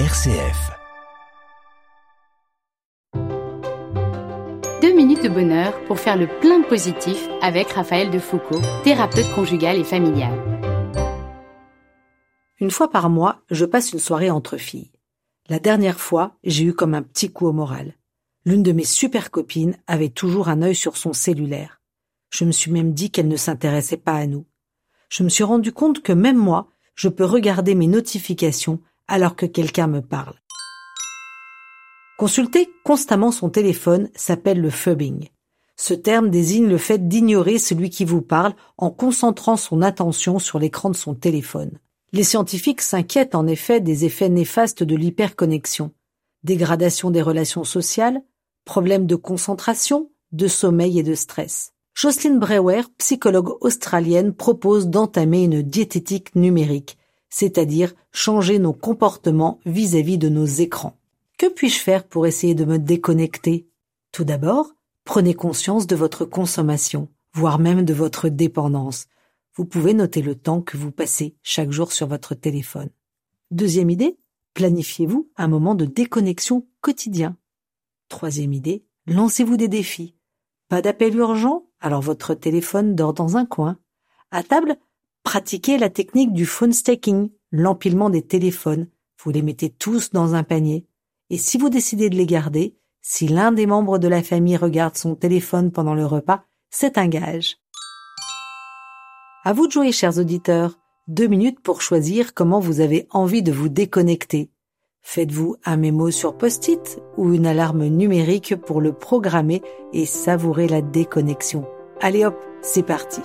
RCF. Deux minutes de bonheur pour faire le plein de positif avec Raphaël Defoucault, thérapeute conjugal et familial. Une fois par mois, je passe une soirée entre filles. La dernière fois, j'ai eu comme un petit coup au moral. L'une de mes super copines avait toujours un œil sur son cellulaire. Je me suis même dit qu'elle ne s'intéressait pas à nous. Je me suis rendu compte que même moi, je peux regarder mes notifications alors que quelqu'un me parle. Consulter constamment son téléphone s'appelle le phubbing. Ce terme désigne le fait d'ignorer celui qui vous parle en concentrant son attention sur l'écran de son téléphone. Les scientifiques s'inquiètent en effet des effets néfastes de l'hyperconnexion. Dégradation des relations sociales, problèmes de concentration, de sommeil et de stress. Jocelyn Brewer, psychologue australienne, propose d'entamer une diététique numérique c'est-à-dire changer nos comportements vis-à-vis de nos écrans. Que puis-je faire pour essayer de me déconnecter? Tout d'abord, prenez conscience de votre consommation, voire même de votre dépendance. Vous pouvez noter le temps que vous passez chaque jour sur votre téléphone. Deuxième idée, planifiez-vous un moment de déconnexion quotidien. Troisième idée, lancez-vous des défis. Pas d'appel urgent, alors votre téléphone dort dans un coin. À table, Pratiquez la technique du phone stacking, l'empilement des téléphones. Vous les mettez tous dans un panier. Et si vous décidez de les garder, si l'un des membres de la famille regarde son téléphone pendant le repas, c'est un gage. À vous de jouer, chers auditeurs. Deux minutes pour choisir comment vous avez envie de vous déconnecter. Faites-vous un mémo sur post-it ou une alarme numérique pour le programmer et savourer la déconnexion. Allez hop, c'est parti.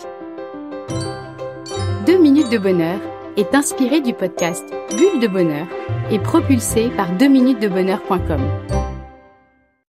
2 minutes de bonheur est inspiré du podcast Bulle de bonheur et propulsé par 2minutesdebonheur.com.